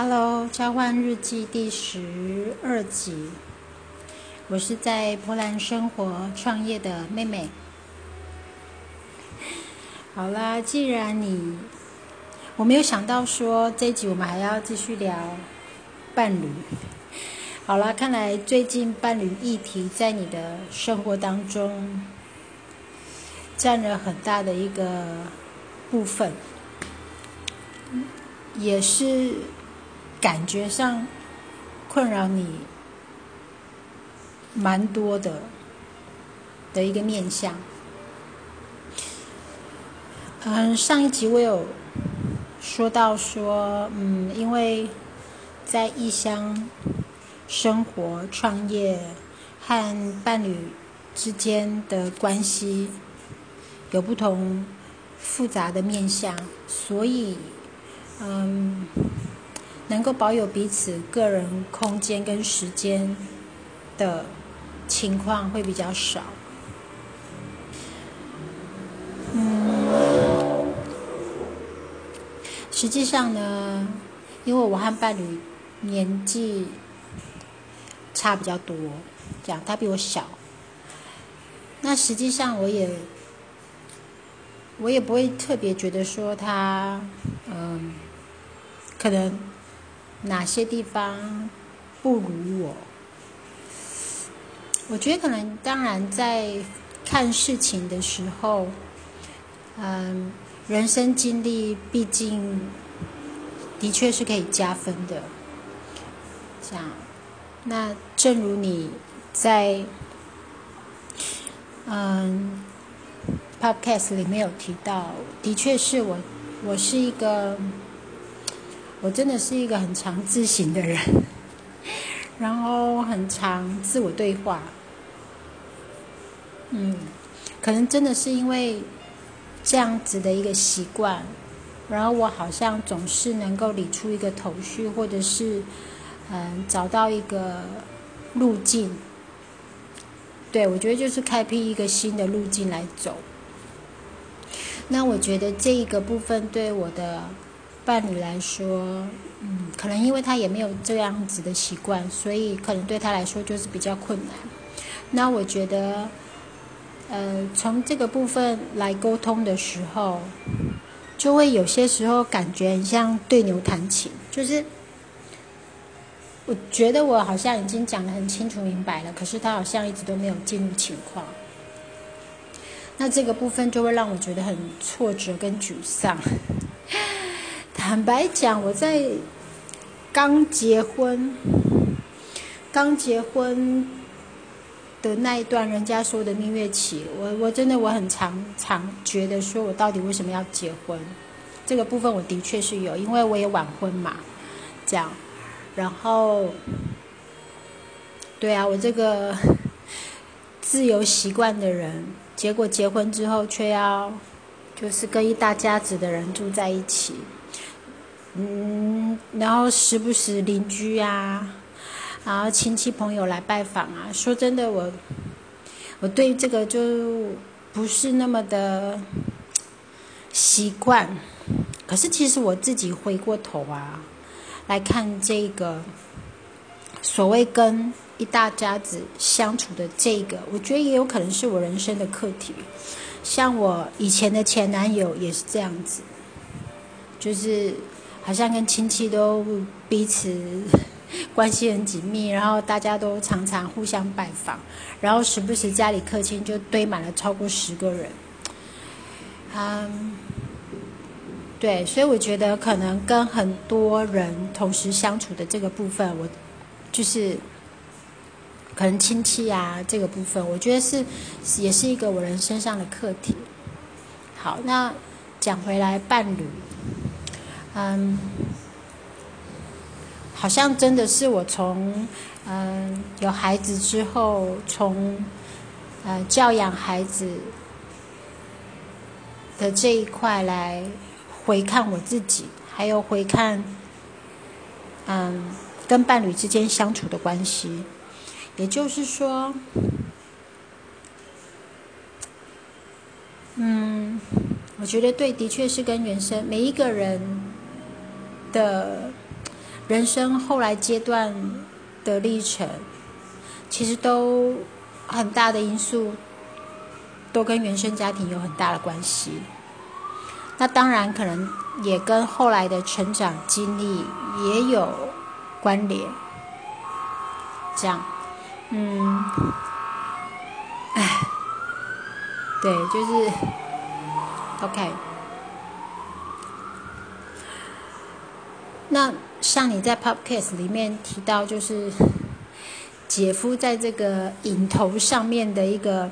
Hello，交换日记第十二集。我是在波兰生活创业的妹妹。好啦，既然你我没有想到说这一集我们还要继续聊伴侣。好啦，看来最近伴侣议题在你的生活当中占了很大的一个部分，也是。感觉上困扰你蛮多的的一个面相。嗯，上一集我有说到说，嗯，因为在异乡生活、创业和伴侣之间的关系有不同复杂的面相，所以，嗯。能够保有彼此个人空间跟时间的情况会比较少。嗯，实际上呢，因为我和伴侣年纪差比较多，这样他比我小，那实际上我也我也不会特别觉得说他嗯可能。哪些地方不如我？我觉得可能，当然在看事情的时候，嗯，人生经历毕竟的确是可以加分的。这样，那正如你在嗯 podcast 里面有提到，的确是我，我是一个。我真的是一个很常自省的人，然后很常自我对话。嗯，可能真的是因为这样子的一个习惯，然后我好像总是能够理出一个头绪，或者是嗯找到一个路径。对，我觉得就是开辟一个新的路径来走。那我觉得这一个部分对我的。伴侣来说，嗯，可能因为他也没有这样子的习惯，所以可能对他来说就是比较困难。那我觉得，呃，从这个部分来沟通的时候，就会有些时候感觉很像对牛弹琴，就是我觉得我好像已经讲得很清楚明白了，可是他好像一直都没有进入情况。那这个部分就会让我觉得很挫折跟沮丧。坦白讲，我在刚结婚、刚结婚的那一段，人家说的蜜月期，我我真的我很常常觉得说，我到底为什么要结婚？这个部分我的确是有，因为我也晚婚嘛，这样。然后，对啊，我这个 自由习惯的人，结果结婚之后却要就是跟一大家子的人住在一起。嗯，然后时不时邻居啊，然后亲戚朋友来拜访啊。说真的，我我对这个就不是那么的习惯。可是其实我自己回过头啊来看这个所谓跟一大家子相处的这个，我觉得也有可能是我人生的课题。像我以前的前男友也是这样子，就是。好像跟亲戚都彼此关系很紧密，然后大家都常常互相拜访，然后时不时家里客厅就堆满了超过十个人。嗯，对，所以我觉得可能跟很多人同时相处的这个部分，我就是可能亲戚啊这个部分，我觉得是也是一个我人身上的课题。好，那讲回来伴侣。嗯，好像真的是我从嗯有孩子之后，从呃教养孩子的这一块来回看我自己，还有回看嗯跟伴侣之间相处的关系，也就是说，嗯，我觉得对，的确是跟原生每一个人。的人生后来阶段的历程，其实都很大的因素，都跟原生家庭有很大的关系。那当然，可能也跟后来的成长经历也有关联。这样，嗯，哎，对，就是 OK。那像你在 Podcast 里面提到，就是姐夫在这个影头上面的一个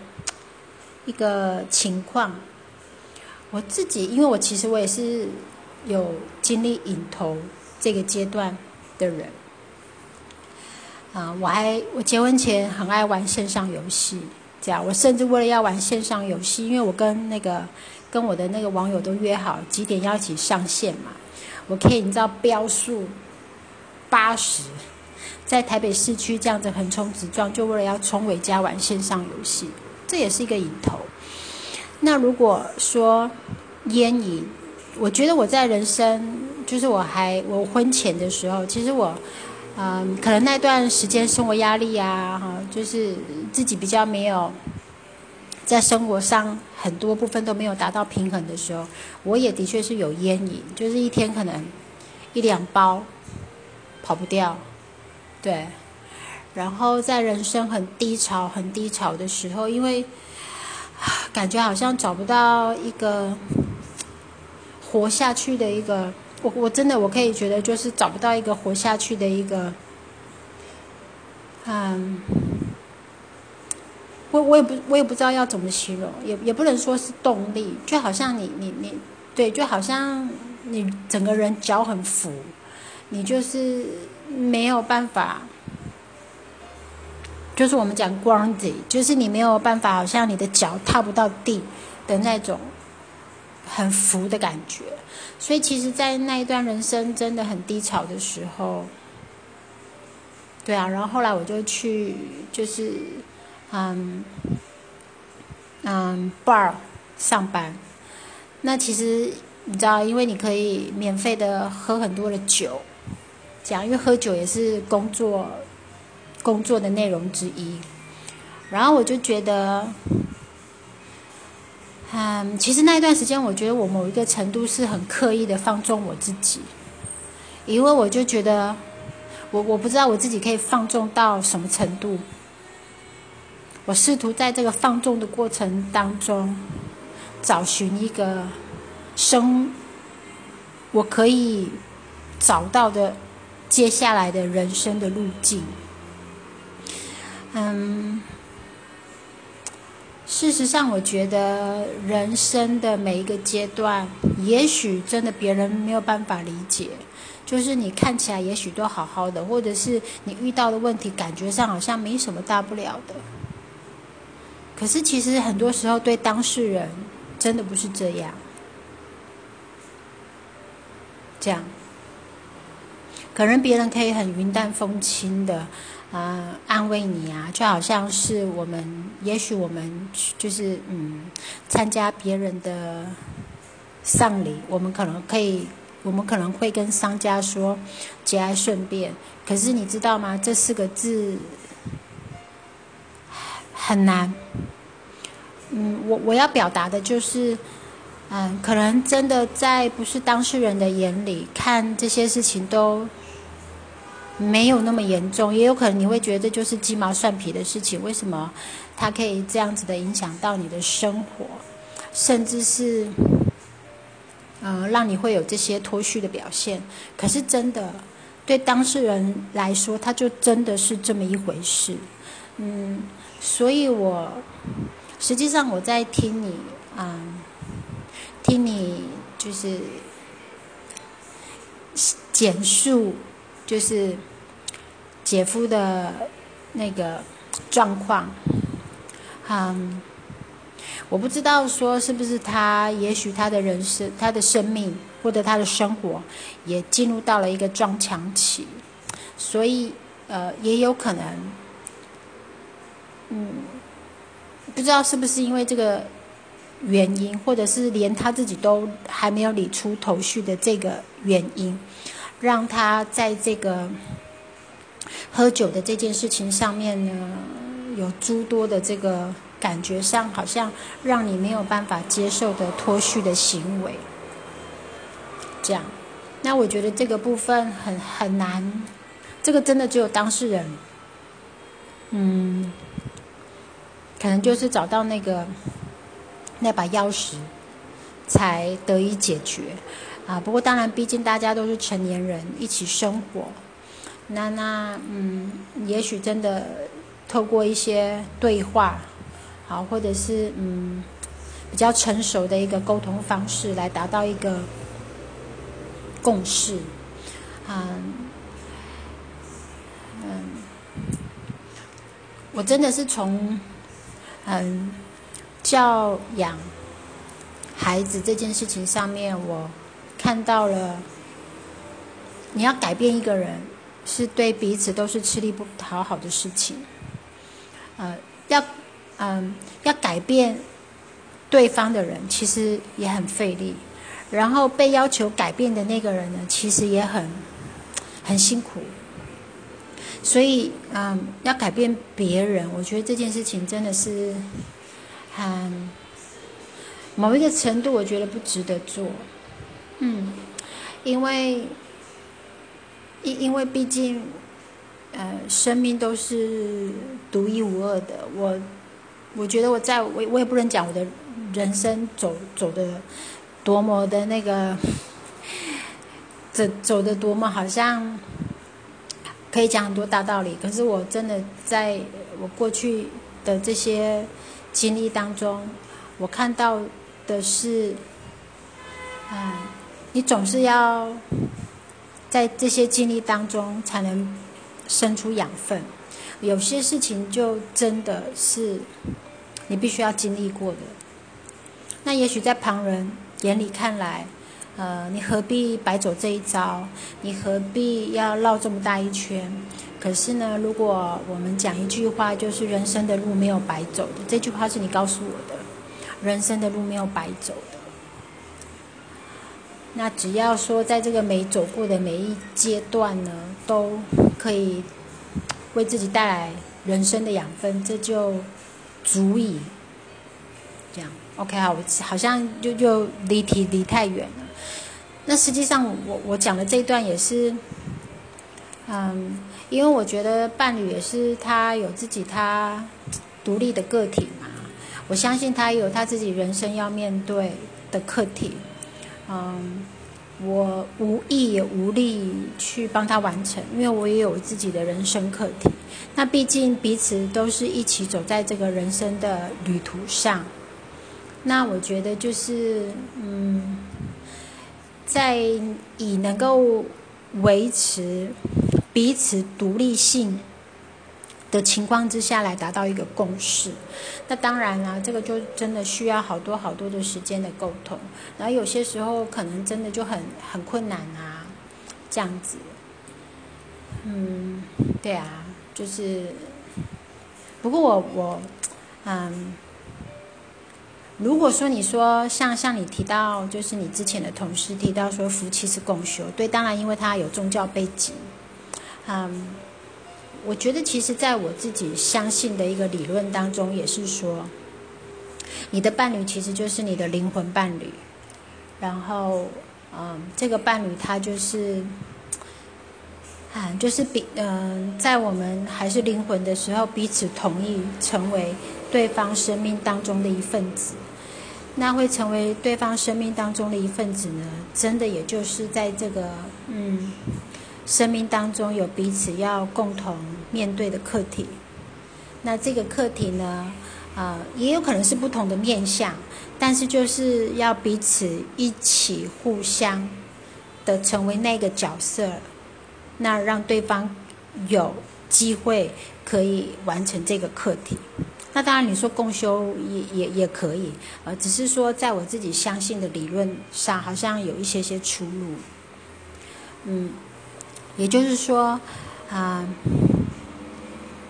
一个情况。我自己，因为我其实我也是有经历影头这个阶段的人。啊，我还我结婚前很爱玩线上游戏，这样我甚至为了要玩线上游戏，因为我跟那个跟我的那个网友都约好几点要一起上线嘛，我可以你知道标速八十，在台北市区这样子横冲直撞，就为了要冲回家玩线上游戏，这也是一个瘾头。那如果说烟瘾，我觉得我在人生就是我还我婚前的时候，其实我。嗯，可能那段时间生活压力啊，哈，就是自己比较没有在生活上很多部分都没有达到平衡的时候，我也的确是有烟瘾，就是一天可能一两包跑不掉，对。然后在人生很低潮、很低潮的时候，因为 感觉好像找不到一个活下去的一个。我我真的我可以觉得就是找不到一个活下去的一个，嗯，我我也不我也不知道要怎么形容，也也不能说是动力，就好像你你你对，就好像你整个人脚很浮，你就是没有办法，就是我们讲 grounded，就是你没有办法，好像你的脚踏不到地的那种很浮的感觉。所以，其实，在那一段人生真的很低潮的时候，对啊，然后后来我就去，就是，嗯，嗯，bar 上班。那其实你知道，因为你可以免费的喝很多的酒，这样，因为喝酒也是工作工作的内容之一。然后我就觉得。嗯，其实那一段时间，我觉得我某一个程度是很刻意的放纵我自己，因为我就觉得，我我不知道我自己可以放纵到什么程度。我试图在这个放纵的过程当中，找寻一个生，我可以找到的接下来的人生的路径。嗯。事实上，我觉得人生的每一个阶段，也许真的别人没有办法理解。就是你看起来也许都好好的，或者是你遇到的问题，感觉上好像没什么大不了的。可是其实很多时候，对当事人真的不是这样。这样，可能别人可以很云淡风轻的。啊，安慰你啊，就好像是我们，也许我们就是嗯，参加别人的丧礼，我们可能可以，我们可能会跟商家说节哀顺变。可是你知道吗？这四个字很难。嗯，我我要表达的就是，嗯，可能真的在不是当事人的眼里看这些事情都。没有那么严重，也有可能你会觉得这就是鸡毛蒜皮的事情。为什么它可以这样子的影响到你的生活，甚至是，呃，让你会有这些脱序的表现？可是真的，对当事人来说，他就真的是这么一回事。嗯，所以我实际上我在听你啊，听你就是简述。就是姐夫的那个状况，嗯，我不知道说是不是他，也许他的人生、他的生命或者他的生活也进入到了一个撞墙期，所以呃，也有可能，嗯，不知道是不是因为这个原因，或者是连他自己都还没有理出头绪的这个原因。让他在这个喝酒的这件事情上面呢，有诸多的这个感觉上，好像让你没有办法接受的脱序的行为。这样，那我觉得这个部分很很难，这个真的只有当事人，嗯，可能就是找到那个那把钥匙，才得以解决啊。不过当然，毕竟大家都是成年人，一起生活，那那嗯，也许真的透过一些对话，好，或者是嗯比较成熟的一个沟通方式，来达到一个。共识，嗯嗯，我真的是从嗯教养孩子这件事情上面，我看到了，你要改变一个人，是对彼此都是吃力不讨好的事情，呃，要嗯要改变对方的人，其实也很费力。然后被要求改变的那个人呢，其实也很很辛苦。所以，嗯，要改变别人，我觉得这件事情真的是很某一个程度，我觉得不值得做。嗯，因为因因为毕竟，呃，生命都是独一无二的。我我觉得我在我我也不能讲我的人生走走的。多么的那个，走走的多么好像可以讲很多大道理，可是我真的在我过去的这些经历当中，我看到的是，嗯，你总是要在这些经历当中才能生出养分，有些事情就真的是你必须要经历过的，那也许在旁人。眼里看来，呃，你何必白走这一招？你何必要绕这么大一圈？可是呢，如果我们讲一句话，就是人生的路没有白走的，这句话是你告诉我的，人生的路没有白走的。那只要说，在这个每走过的每一阶段呢，都可以为自己带来人生的养分，这就足以这样。OK 好，我好像就就离题离太远了。那实际上，我我讲的这一段也是，嗯，因为我觉得伴侣也是他有自己他独立的个体嘛。我相信他有他自己人生要面对的课题，嗯，我无意也无力去帮他完成，因为我也有自己的人生课题。那毕竟彼此都是一起走在这个人生的旅途上。那我觉得就是，嗯，在以能够维持彼此独立性的情况之下来达到一个共识。那当然啦，这个就真的需要好多好多的时间的沟通，然后有些时候可能真的就很很困难啊，这样子。嗯，对啊，就是，不过我我，嗯。如果说你说像像你提到，就是你之前的同事提到说夫妻是共修，对，当然因为他有宗教背景，嗯，我觉得其实在我自己相信的一个理论当中，也是说，你的伴侣其实就是你的灵魂伴侣，然后，嗯，这个伴侣他就是，啊，就是比嗯，在我们还是灵魂的时候，彼此同意成为对方生命当中的一份子。那会成为对方生命当中的一份子呢？真的，也就是在这个嗯生命当中有彼此要共同面对的课题。那这个课题呢，啊，也有可能是不同的面相，但是就是要彼此一起互相的成为那个角色，那让对方有机会可以完成这个课题。那当然，你说共修也也也可以，呃，只是说在我自己相信的理论上，好像有一些些出入。嗯，也就是说，啊，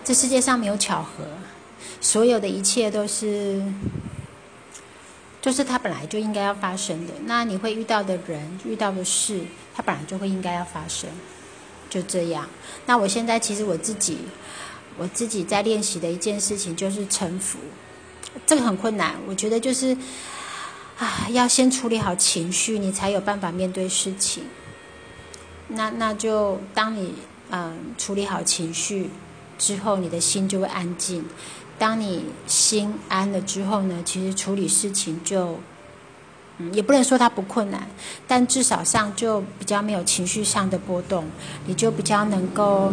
这世界上没有巧合，所有的一切都是，就是它本来就应该要发生的。那你会遇到的人、遇到的事，它本来就会应该要发生，就这样。那我现在其实我自己，我自己在练习的一件事情就是臣服，这个很困难。我觉得就是啊，要先处理好情绪，你才有办法面对事情。那那就当你嗯处理好情绪之后，你的心就会安静。当你心安了之后呢，其实处理事情就，嗯，也不能说它不困难，但至少上就比较没有情绪上的波动，你就比较能够，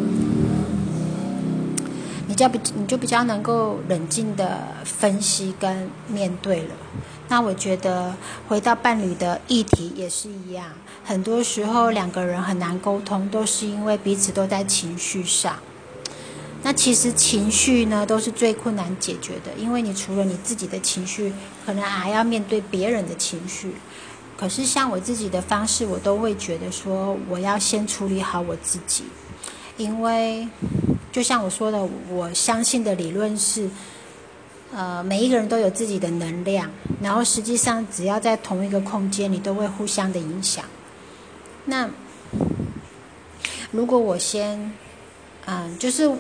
你就比你就比较能够冷静的分析跟面对了。那我觉得回到伴侣的议题也是一样，很多时候两个人很难沟通，都是因为彼此都在情绪上。那其实情绪呢，都是最困难解决的，因为你除了你自己的情绪，可能还要面对别人的情绪。可是像我自己的方式，我都会觉得说，我要先处理好我自己，因为就像我说的，我相信的理论是，呃，每一个人都有自己的能量，然后实际上只要在同一个空间，你都会互相的影响。那如果我先，嗯，就是。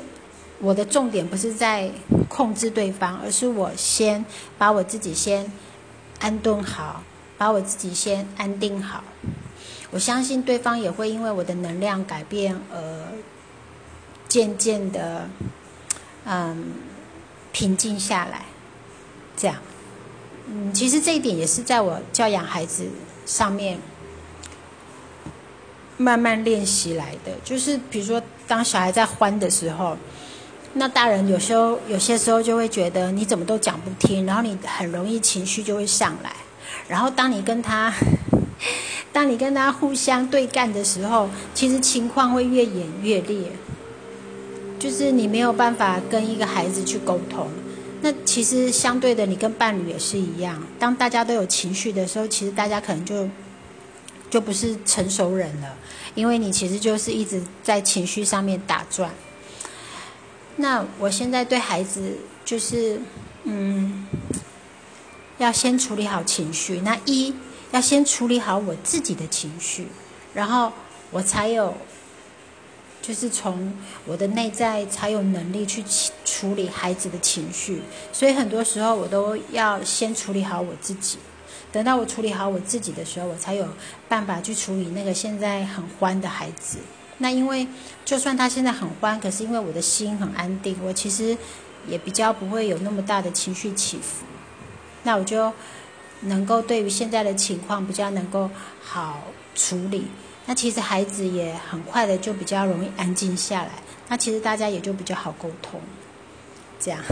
我的重点不是在控制对方，而是我先把我自己先安顿好，把我自己先安定好。我相信对方也会因为我的能量改变而渐渐的，嗯，平静下来。这样，嗯，其实这一点也是在我教养孩子上面慢慢练习来的。就是比如说，当小孩在欢的时候。那大人有时候有些时候就会觉得你怎么都讲不听，然后你很容易情绪就会上来，然后当你跟他，当你跟他互相对干的时候，其实情况会越演越烈，就是你没有办法跟一个孩子去沟通。那其实相对的，你跟伴侣也是一样，当大家都有情绪的时候，其实大家可能就就不是成熟人了，因为你其实就是一直在情绪上面打转。那我现在对孩子就是，嗯，要先处理好情绪。那一要先处理好我自己的情绪，然后我才有，就是从我的内在才有能力去处理孩子的情绪。所以很多时候我都要先处理好我自己，等到我处理好我自己的时候，我才有办法去处理那个现在很欢的孩子。那因为，就算他现在很欢，可是因为我的心很安定，我其实也比较不会有那么大的情绪起伏。那我就能够对于现在的情况比较能够好处理。那其实孩子也很快的就比较容易安静下来。那其实大家也就比较好沟通，这样。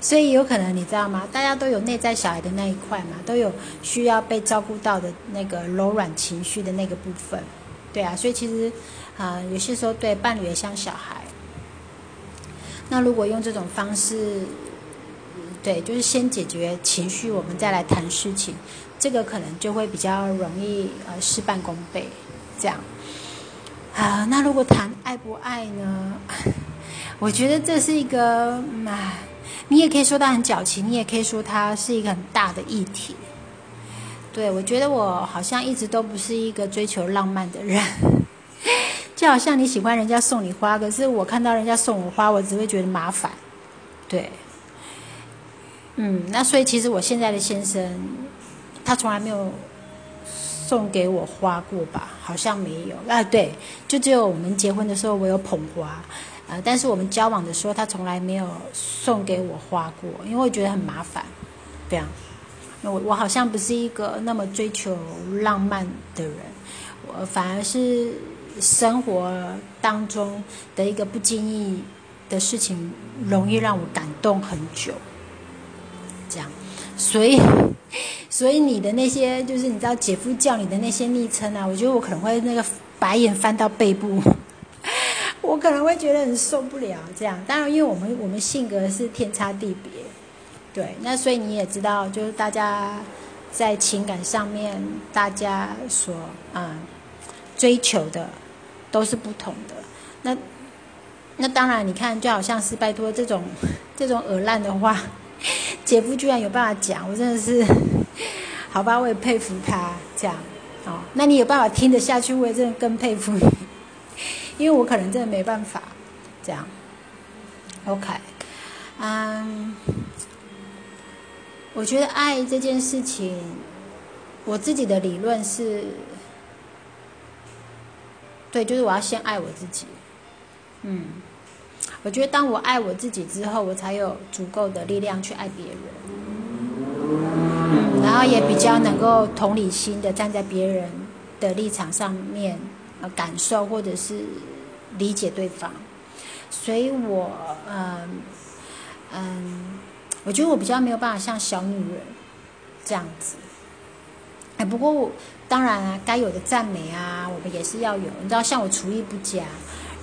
所以有可能你知道吗？大家都有内在小孩的那一块嘛，都有需要被照顾到的那个柔软情绪的那个部分。对啊，所以其实，啊，有些时候对伴侣也像小孩。那如果用这种方式，对，就是先解决情绪，我们再来谈事情，这个可能就会比较容易呃事半功倍。这样，啊，那如果谈爱不爱呢？我觉得这是一个，啊，你也可以说它很矫情，你也可以说它是一个很大的议题。对，我觉得我好像一直都不是一个追求浪漫的人，就好像你喜欢人家送你花，可是我看到人家送我花，我只会觉得麻烦。对，嗯，那所以其实我现在的先生，他从来没有送给我花过吧？好像没有。啊，对，就只有我们结婚的时候我有捧花，啊，但是我们交往的时候他从来没有送给我花过，因为我觉得很麻烦，这样。我我好像不是一个那么追求浪漫的人，我反而是生活当中的一个不经意的事情，容易让我感动很久。这样，所以 所以你的那些就是你知道姐夫叫你的那些昵称啊，我觉得我可能会那个白眼翻到背部，我可能会觉得很受不了。这样，当然因为我们我们性格是天差地别。对，那所以你也知道，就是大家在情感上面，大家所啊追求的都是不同的。那那当然，你看，就好像是拜托这种 这种耳烂的话，姐夫居然有办法讲，我真的是好吧，我也佩服他这样。哦，那你有办法听得下去，我也真的更佩服你，因为我可能真的没办法这样。OK，嗯，我觉得爱这件事情，我自己的理论是，对，就是我要先爱我自己。嗯，我觉得当我爱我自己之后，我才有足够的力量去爱别人。然后也比较能够同理心的站在别人的立场上面，呃，感受或者是理解对方。所以我，嗯，嗯，我觉得我比较没有办法像小女人这样子。哎，不过我当然啊，该有的赞美啊，我们也是要有。你知道，像我厨艺不佳，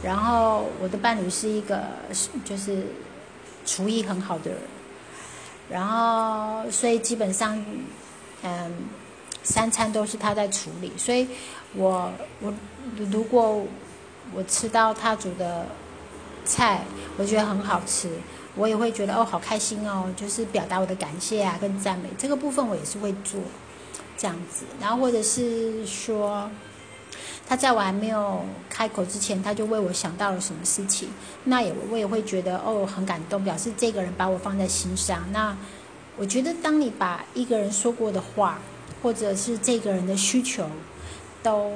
然后我的伴侣是一个就是厨艺很好的人，然后所以基本上，嗯，三餐都是他在处理。所以我我如果我吃到他煮的。菜我觉得很好吃，我也会觉得哦好开心哦，就是表达我的感谢啊跟赞美这个部分我也是会做这样子，然后或者是说他在我还没有开口之前，他就为我想到了什么事情，那也我也会觉得哦很感动，表示这个人把我放在心上。那我觉得当你把一个人说过的话，或者是这个人的需求都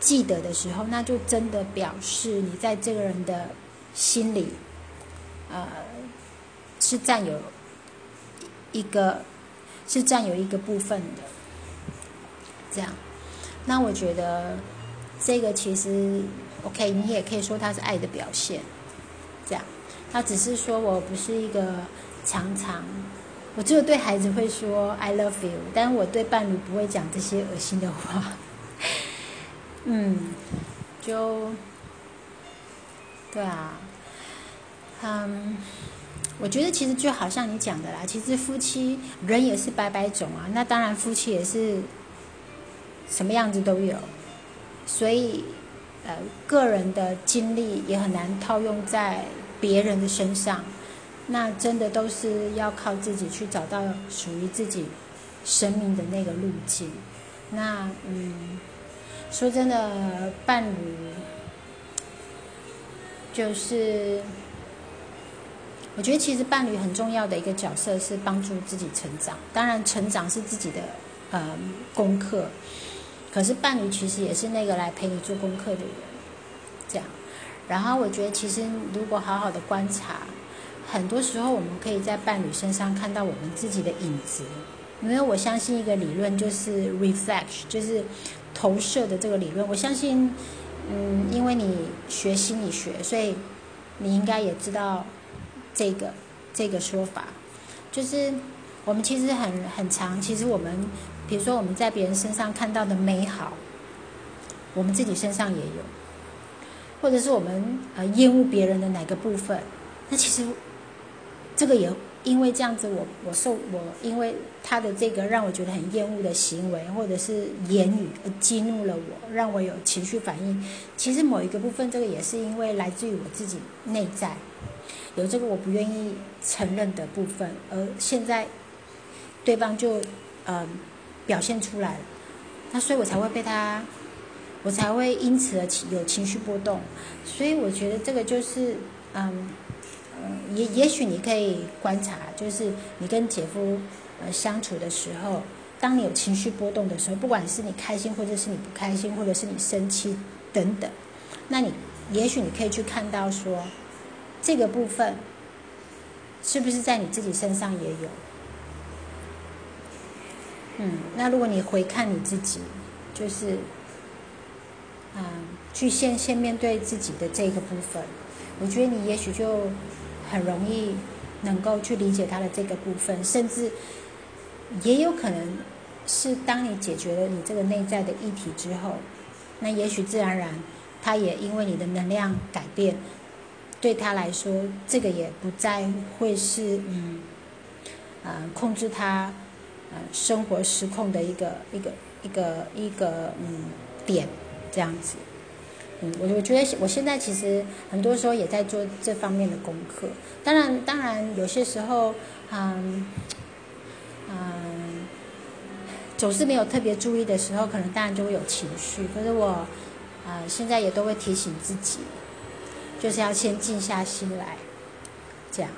记得的时候，那就真的表示你在这个人的。心里，呃，是占有一个，是占有一个部分的，这样。那我觉得这个其实，OK，你也可以说它是爱的表现，这样。他只是说我不是一个常常，我只有对孩子会说 I love you，但是我对伴侣不会讲这些恶心的话。嗯，就。对啊，嗯，我觉得其实就好像你讲的啦，其实夫妻人也是百百种啊，那当然夫妻也是什么样子都有，所以呃，个人的经历也很难套用在别人的身上，那真的都是要靠自己去找到属于自己生命的那个路径。那嗯，说真的，伴侣。就是，我觉得其实伴侣很重要的一个角色是帮助自己成长。当然，成长是自己的呃功课，可是伴侣其实也是那个来陪你做功课的人。这样，然后我觉得其实如果好好的观察，很多时候我们可以在伴侣身上看到我们自己的影子。因为我相信一个理论就是 reflect，就是投射的这个理论。我相信。嗯，因为你学心理学，所以你应该也知道这个这个说法，就是我们其实很很长。其实我们，比如说我们在别人身上看到的美好，我们自己身上也有，或者是我们呃厌恶别人的哪个部分，那其实这个也。因为这样子，我我受我因为他的这个让我觉得很厌恶的行为，或者是言语而激怒了我，让我有情绪反应。其实某一个部分，这个也是因为来自于我自己内在有这个我不愿意承认的部分，而现在对方就嗯表现出来了，那所以我才会被他，我才会因此而有情绪波动。所以我觉得这个就是嗯。呃也也许你可以观察，就是你跟姐夫呃相处的时候，当你有情绪波动的时候，不管是你开心，或者是你不开心，或者是你生气等等，那你也许你可以去看到说，这个部分是不是在你自己身上也有？嗯，那如果你回看你自己，就是嗯，去先先面对自己的这个部分，我觉得你也许就。很容易能够去理解他的这个部分，甚至也有可能是当你解决了你这个内在的议题之后，那也许自然而然，他也因为你的能量改变，对他来说，这个也不再会是嗯，呃，控制他呃生活失控的一个一个一个一个嗯点这样子。嗯，我我觉得我现在其实很多时候也在做这方面的功课。当然，当然有些时候，嗯，嗯，总是没有特别注意的时候，可能当然就会有情绪。可是我，啊，现在也都会提醒自己，就是要先静下心来，这样，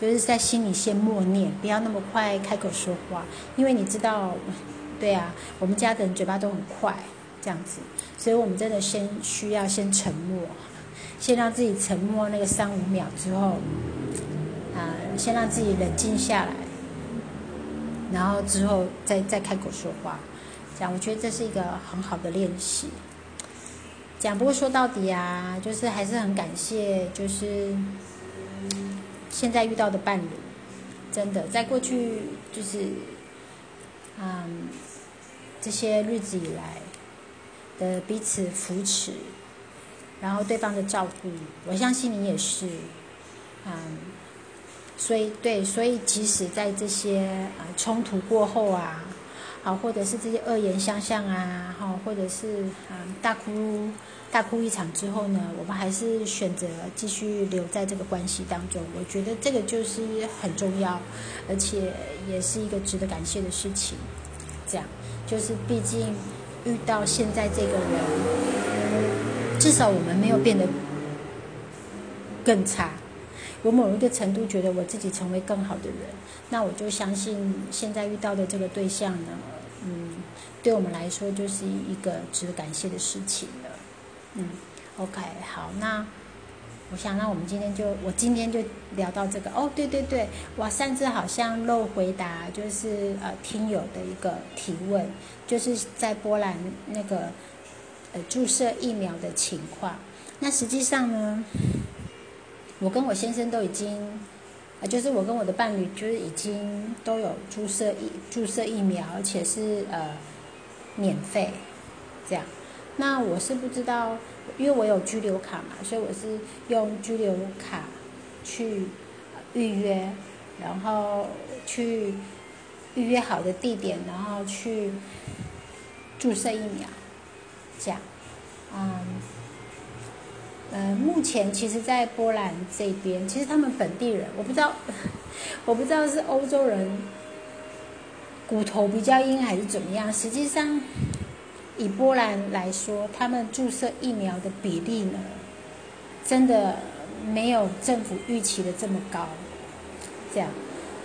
就是在心里先默念，不要那么快开口说话，因为你知道，对啊，我们家的人嘴巴都很快，这样子，所以我们真的先需要先沉默，先让自己沉默那个三五秒之后，啊，先让自己冷静下来。然后之后再再开口说话，这样我觉得这是一个很好的练习。讲不过说到底啊，就是还是很感谢，就是现在遇到的伴侣，真的在过去就是嗯这些日子以来的彼此扶持，然后对方的照顾，我相信你也是，嗯。所以，对，所以即使在这些啊冲突过后啊，好，或者是这些恶言相向啊，哈，或者是啊大哭大哭一场之后呢，我们还是选择继续留在这个关系当中。我觉得这个就是很重要，而且也是一个值得感谢的事情。这样，就是毕竟遇到现在这个人，至少我们没有变得更差。我某一个程度觉得我自己成为更好的人，那我就相信现在遇到的这个对象呢，嗯，对我们来说就是一个值得感谢的事情了。嗯，OK，好，那我想，那我们今天就我今天就聊到这个。哦，对对对，我上次好像漏回答，就是呃听友的一个提问，就是在波兰那个呃注射疫苗的情况。那实际上呢？我跟我先生都已经，啊，就是我跟我的伴侣就是已经都有注射疫注射疫苗，而且是呃免费，这样。那我是不知道，因为我有居留卡嘛，所以我是用居留卡去预约，然后去预约好的地点，然后去注射疫苗，这样，嗯。呃，目前其实，在波兰这边，其实他们本地人，我不知道，我不知道是欧洲人骨头比较硬还是怎么样。实际上，以波兰来说，他们注射疫苗的比例呢，真的没有政府预期的这么高。这样，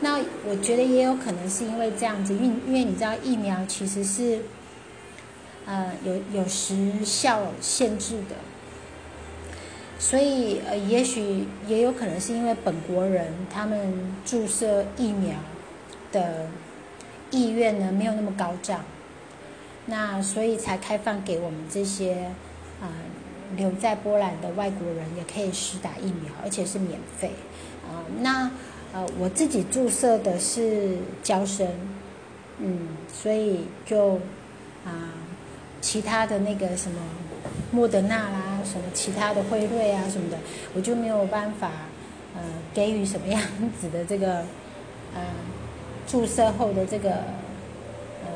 那我觉得也有可能是因为这样子，因为因为你知道，疫苗其实是呃有有时效限制的。所以，呃，也许也有可能是因为本国人他们注射疫苗的意愿呢没有那么高涨，那所以才开放给我们这些啊留在波兰的外国人也可以施打疫苗，而且是免费啊。那呃，我自己注射的是胶生，嗯，所以就啊，其他的那个什么。莫德纳啦，什么其他的辉瑞啊什么的，我就没有办法，呃，给予什么样子的这个，呃，注射后的这个，呃，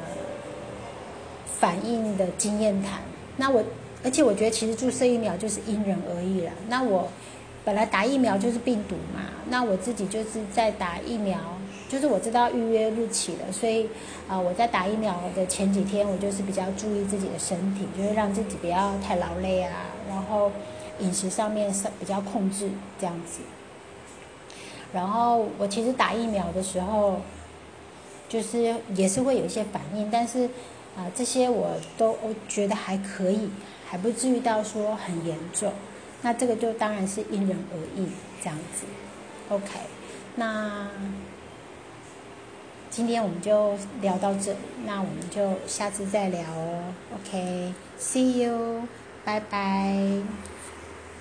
反应的经验谈。那我，而且我觉得其实注射疫苗就是因人而异了。那我本来打疫苗就是病毒嘛，那我自己就是在打疫苗。就是我知道预约日期了，所以啊，我在打疫苗的前几天，我就是比较注意自己的身体，就是让自己不要太劳累啊，然后饮食上面是比较控制这样子。然后我其实打疫苗的时候，就是也是会有一些反应，但是啊，这些我都觉得还可以，还不至于到说很严重。那这个就当然是因人而异这样子。OK，那。今天我们就聊到这，那我们就下次再聊哦。OK，See you，拜拜。